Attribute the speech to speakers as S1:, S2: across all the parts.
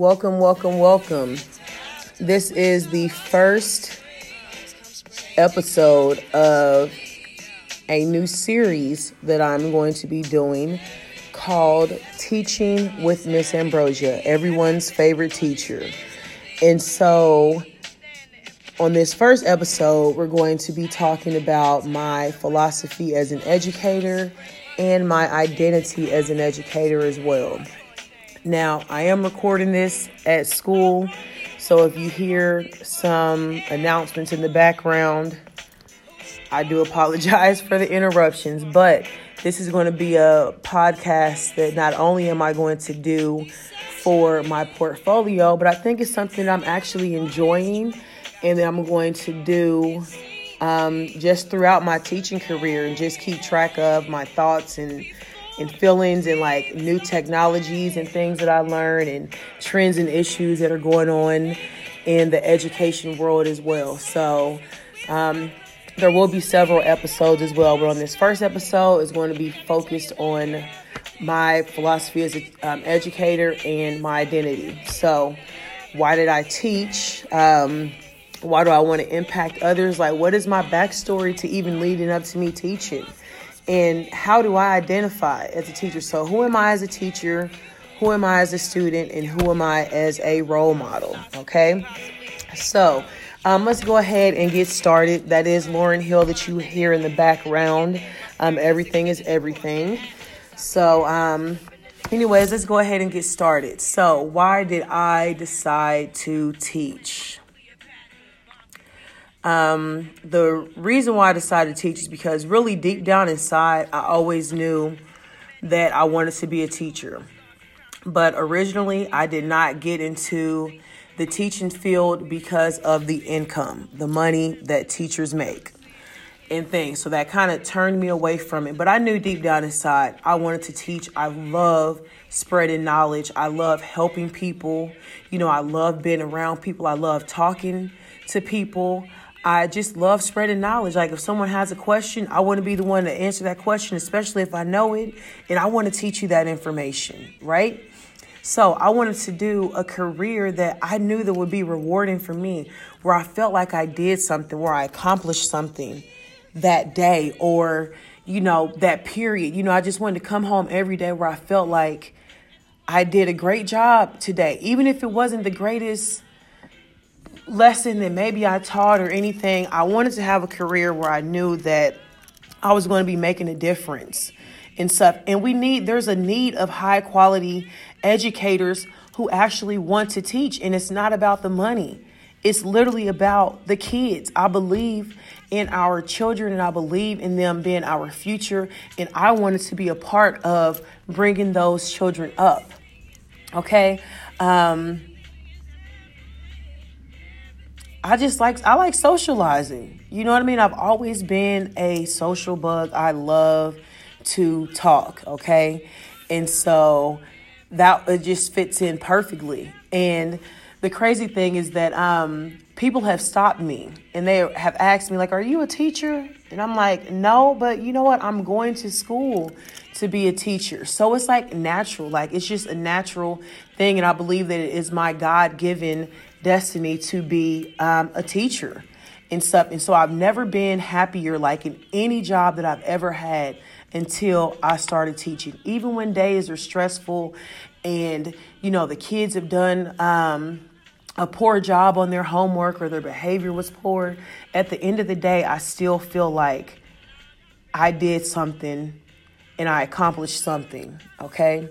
S1: Welcome, welcome, welcome. This is the first episode of a new series that I'm going to be doing called Teaching with Miss Ambrosia, everyone's favorite teacher. And so, on this first episode, we're going to be talking about my philosophy as an educator and my identity as an educator as well. Now, I am recording this at school, so if you hear some announcements in the background, I do apologize for the interruptions, but this is going to be a podcast that not only am I going to do for my portfolio, but I think it's something I'm actually enjoying and that I'm going to do um, just throughout my teaching career and just keep track of my thoughts and and feelings and like new technologies and things that I learn and trends and issues that are going on in the education world as well. So um, there will be several episodes as well. But on this first episode is going to be focused on my philosophy as an um, educator and my identity. So why did I teach? Um, why do I want to impact others? Like, what is my backstory to even leading up to me teaching? And how do I identify as a teacher? So, who am I as a teacher? Who am I as a student? And who am I as a role model? Okay. So, um, let's go ahead and get started. That is Lauryn Hill that you hear in the background. Um, everything is everything. So, um, anyways, let's go ahead and get started. So, why did I decide to teach? Um, the reason why I decided to teach is because really deep down inside, I always knew that I wanted to be a teacher. But originally, I did not get into the teaching field because of the income, the money that teachers make and things. So that kind of turned me away from it. But I knew deep down inside I wanted to teach. I love spreading knowledge. I love helping people. You know, I love being around people. I love talking to people. I just love spreading knowledge. Like if someone has a question, I want to be the one to answer that question, especially if I know it, and I want to teach you that information, right? So I wanted to do a career that I knew that would be rewarding for me, where I felt like I did something, where I accomplished something that day or, you know, that period. You know, I just wanted to come home every day where I felt like I did a great job today, even if it wasn't the greatest lesson that maybe I taught or anything. I wanted to have a career where I knew that I was going to be making a difference and stuff. And we need, there's a need of high quality educators who actually want to teach. And it's not about the money, it's literally about the kids. I believe in our children and I believe in them being our future. And I wanted to be a part of bringing those children up. Okay. Um, I just like I like socializing. You know what I mean? I've always been a social bug. I love to talk, okay? And so that it just fits in perfectly. And the crazy thing is that um, people have stopped me and they have asked me like, "Are you a teacher?" And I'm like, "No, but you know what? I'm going to school to be a teacher." So it's like natural. Like it's just a natural thing and I believe that it is my God-given destiny to be um, a teacher and stuff. And so I've never been happier, like in any job that I've ever had until I started teaching. Even when days are stressful and, you know, the kids have done um, a poor job on their homework or their behavior was poor, at the end of the day, I still feel like I did something and I accomplished something, okay?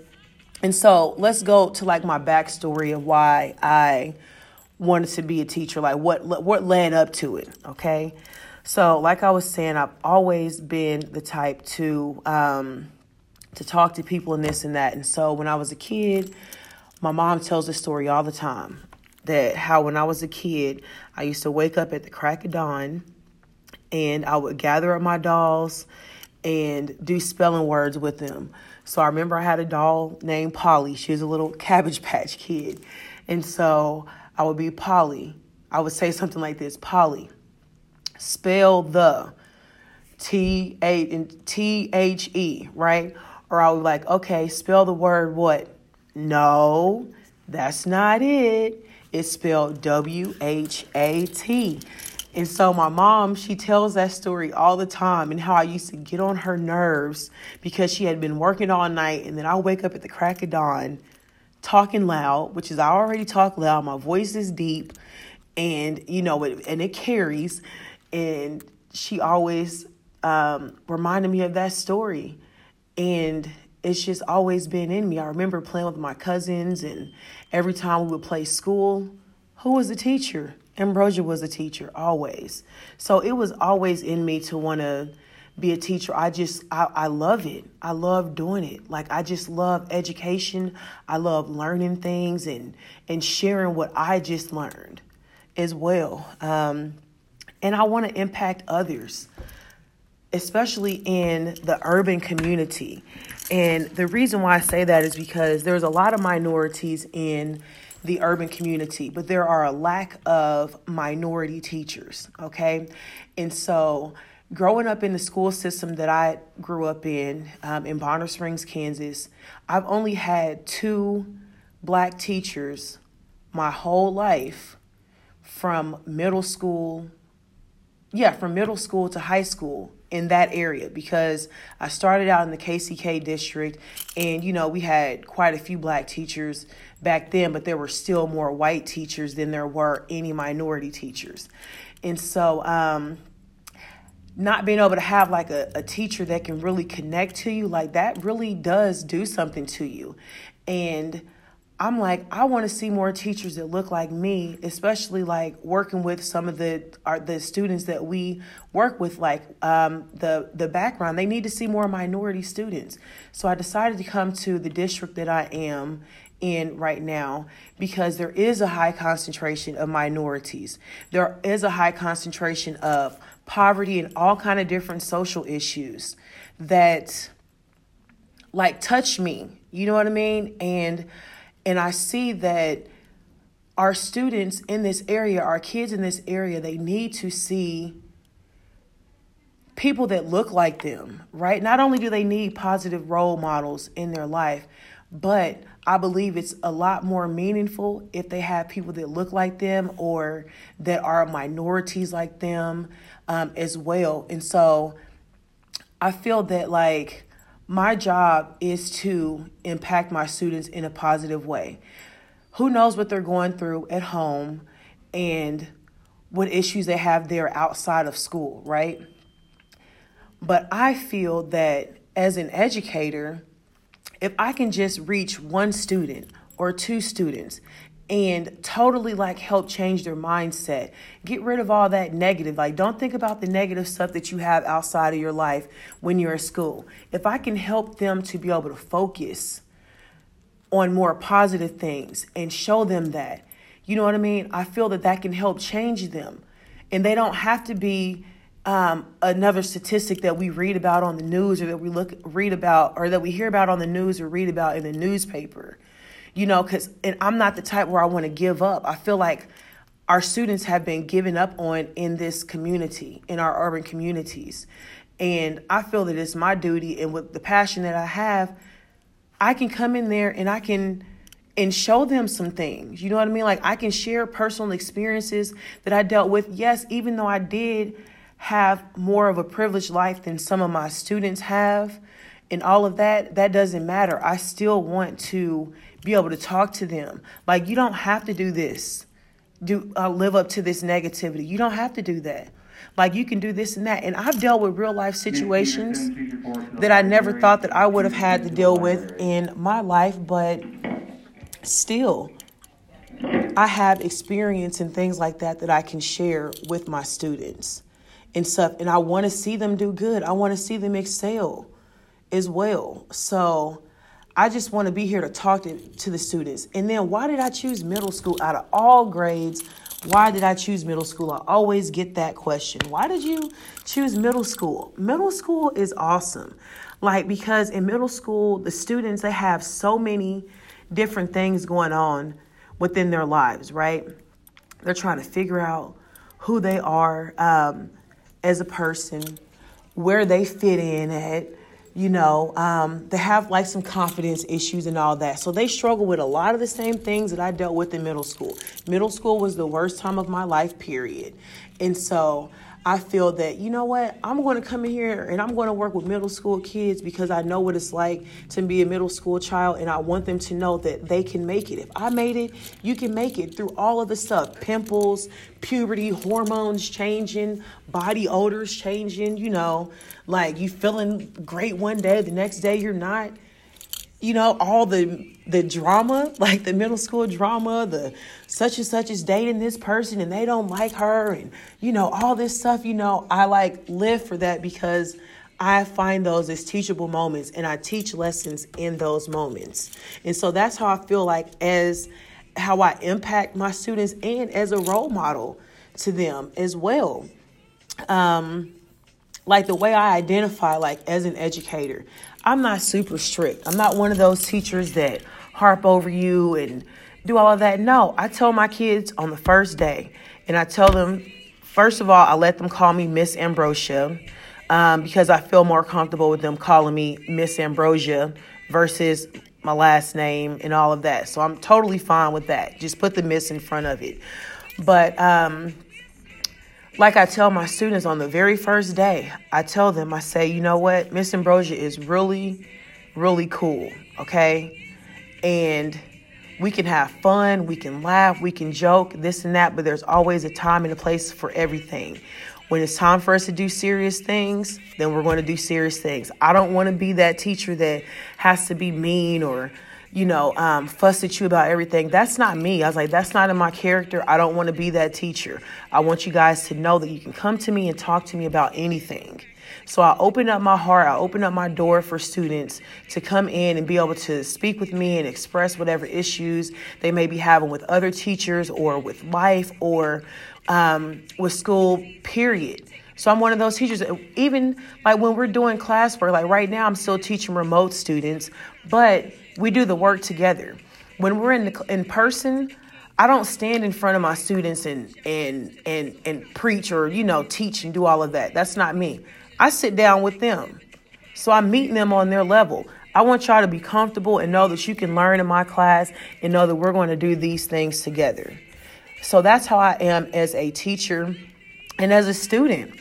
S1: And so let's go to like my backstory of why I wanted to be a teacher, like what what led up to it. Okay, so like I was saying, I've always been the type to um, to talk to people and this and that. And so when I was a kid, my mom tells the story all the time that how when I was a kid, I used to wake up at the crack of dawn, and I would gather up my dolls and do spelling words with them. So I remember I had a doll named Polly. She was a little Cabbage Patch kid. And so I would be Polly. I would say something like this Polly, spell the T H E, right? Or I would be like, okay, spell the word what? No, That's not it. It's spelled W H A T. And so my mom, she tells that story all the time and how I used to get on her nerves because she had been working all night and then I wake up at the crack of dawn talking loud, which is I already talk loud, my voice is deep and you know it and it carries and she always um, reminded me of that story and it's just always been in me. I remember playing with my cousins and every time we would play school, who was the teacher? Ambrosia was a teacher always. So it was always in me to want to be a teacher. I just, I, I love it. I love doing it. Like, I just love education. I love learning things and, and sharing what I just learned as well. Um, and I want to impact others, especially in the urban community. And the reason why I say that is because there's a lot of minorities in the urban community, but there are a lack of minority teachers, okay? And so, growing up in the school system that I grew up in, um, in Bonner Springs, Kansas, I've only had two black teachers my whole life from middle school, yeah, from middle school to high school in that area because I started out in the KCK district and you know we had quite a few black teachers back then but there were still more white teachers than there were any minority teachers. And so um, not being able to have like a, a teacher that can really connect to you like that really does do something to you and I'm like, I want to see more teachers that look like me, especially like working with some of the our, the students that we work with, like um, the the background. They need to see more minority students. So I decided to come to the district that I am in right now because there is a high concentration of minorities. There is a high concentration of poverty and all kind of different social issues that like touch me. You know what I mean? And and I see that our students in this area, our kids in this area, they need to see people that look like them, right? Not only do they need positive role models in their life, but I believe it's a lot more meaningful if they have people that look like them or that are minorities like them um, as well. And so I feel that, like, my job is to impact my students in a positive way. Who knows what they're going through at home and what issues they have there outside of school, right? But I feel that as an educator, if I can just reach one student or two students and totally like help change their mindset. Get rid of all that negative. Like, don't think about the negative stuff that you have outside of your life when you're at school. If I can help them to be able to focus on more positive things and show them that, you know what I mean? I feel that that can help change them. And they don't have to be um, another statistic that we read about on the news or that we look read about or that we hear about on the news or read about in the newspaper you know, because and I'm not the type where I want to give up. I feel like our students have been given up on in this community, in our urban communities. And I feel that it's my duty and with the passion that I have, I can come in there and I can and show them some things. You know what I mean? Like I can share personal experiences that I dealt with. Yes, even though I did have more of a privileged life than some of my students have and all of that, that doesn't matter. I still want to be able to talk to them. Like you don't have to do this, do uh, live up to this negativity. You don't have to do that. Like you can do this and that. And I've dealt with real life situations that I never thought that I would have had to deal with in my life, but still I have experience and things like that that I can share with my students and stuff. And I want to see them do good. I want to see them excel as well. So I just want to be here to talk to, to the students. And then why did I choose middle school out of all grades? Why did I choose middle school? I always get that question. Why did you choose middle school? Middle school is awesome. Like because in middle school, the students they have so many different things going on within their lives, right? They're trying to figure out who they are um, as a person, where they fit in at, you know um, they have like some confidence issues and all that. So they struggle with a lot of the same things that i dealt with in middle school. Middle school was the worst time of my life period. And so I feel that, you know what, I'm going to come in here and I'm going to work with middle school kids because I know what it's like to be a middle school child and I want them to know that they can make it. If I made it, you can make it through all of the stuff pimples, puberty, hormones changing, body odors changing, you know, like you feeling great one day, the next day you're not you know all the the drama like the middle school drama the such and such is dating this person and they don't like her and you know all this stuff you know i like live for that because i find those as teachable moments and i teach lessons in those moments. And so that's how i feel like as how i impact my students and as a role model to them as well. Um like the way i identify like as an educator I'm not super strict. I'm not one of those teachers that harp over you and do all of that. No, I tell my kids on the first day, and I tell them, first of all, I let them call me Miss Ambrosia um, because I feel more comfortable with them calling me Miss Ambrosia versus my last name and all of that. So I'm totally fine with that. Just put the Miss in front of it. But um, like I tell my students on the very first day, I tell them, I say, you know what, Miss Ambrosia is really, really cool, okay? And we can have fun, we can laugh, we can joke, this and that, but there's always a time and a place for everything. When it's time for us to do serious things, then we're going to do serious things. I don't want to be that teacher that has to be mean or you know, um, fuss at you about everything. That's not me. I was like, that's not in my character. I don't want to be that teacher. I want you guys to know that you can come to me and talk to me about anything. So I open up my heart, I open up my door for students to come in and be able to speak with me and express whatever issues they may be having with other teachers or with life or um, with school, period. So I'm one of those teachers, even like when we're doing classwork, like right now, I'm still teaching remote students, but we do the work together. When we're in the, in person, I don't stand in front of my students and and and and preach or you know teach and do all of that. That's not me. I sit down with them. So I'm meeting them on their level. I want y'all to be comfortable and know that you can learn in my class and know that we're going to do these things together. So that's how I am as a teacher and as a student.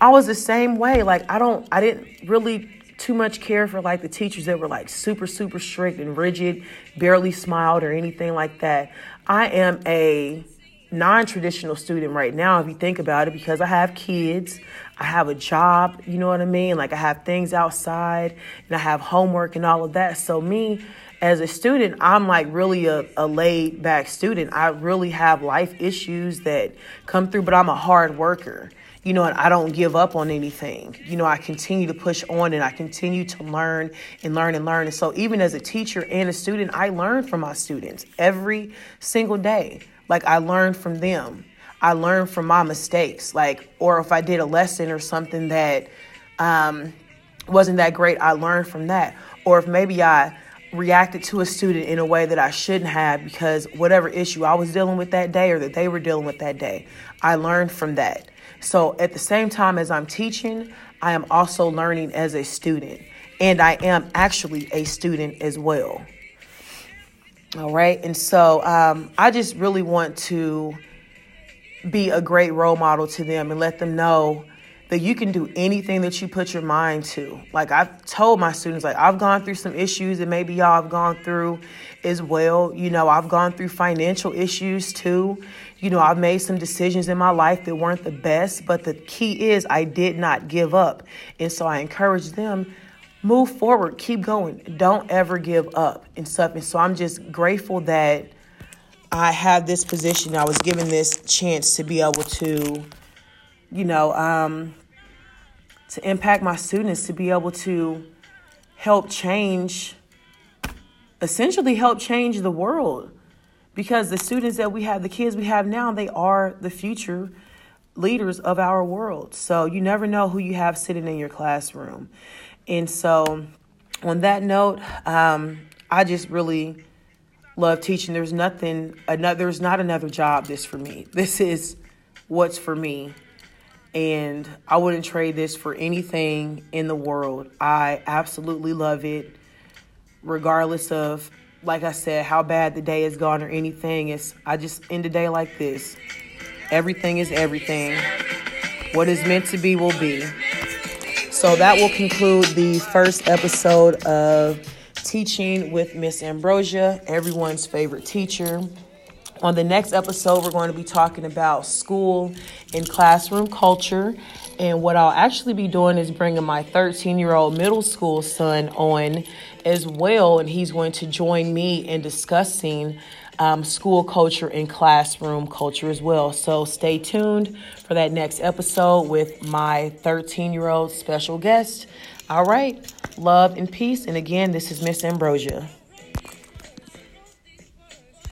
S1: I was the same way. Like I don't I didn't really too much care for like the teachers that were like super, super strict and rigid, barely smiled or anything like that. I am a non traditional student right now, if you think about it, because I have kids, I have a job, you know what I mean? Like I have things outside and I have homework and all of that. So, me as a student, I'm like really a, a laid back student. I really have life issues that come through, but I'm a hard worker you know, and I don't give up on anything. You know, I continue to push on and I continue to learn and learn and learn. And so, even as a teacher and a student, I learn from my students every single day. Like, I learn from them. I learn from my mistakes. Like, or if I did a lesson or something that um, wasn't that great, I learned from that. Or if maybe I reacted to a student in a way that I shouldn't have because whatever issue I was dealing with that day or that they were dealing with that day, I learned from that. So at the same time as I'm teaching, I am also learning as a student. And I am actually a student as well. All right. And so um, I just really want to be a great role model to them and let them know that you can do anything that you put your mind to. Like I've told my students, like I've gone through some issues that maybe y'all have gone through as well. You know, I've gone through financial issues too. You know, I've made some decisions in my life that weren't the best, but the key is I did not give up. And so I encourage them move forward, keep going. Don't ever give up and stuff. And so I'm just grateful that I have this position. I was given this chance to be able to, you know, um, to impact my students, to be able to help change, essentially help change the world because the students that we have, the kids we have now, they are the future leaders of our world. So you never know who you have sitting in your classroom. And so, on that note, um, I just really love teaching. There's nothing, another, there's not another job this for me. This is what's for me. And I wouldn't trade this for anything in the world. I absolutely love it, regardless of, like I said, how bad the day has gone or anything. It's I just end the day like this. Everything is everything. What is meant to be will be. So that will conclude the first episode of Teaching with Miss Ambrosia, everyone's favorite teacher. On the next episode, we're going to be talking about school and classroom culture. And what I'll actually be doing is bringing my 13 year old middle school son on as well. And he's going to join me in discussing um, school culture and classroom culture as well. So stay tuned for that next episode with my 13 year old special guest. All right, love and peace. And again, this is Miss Ambrosia.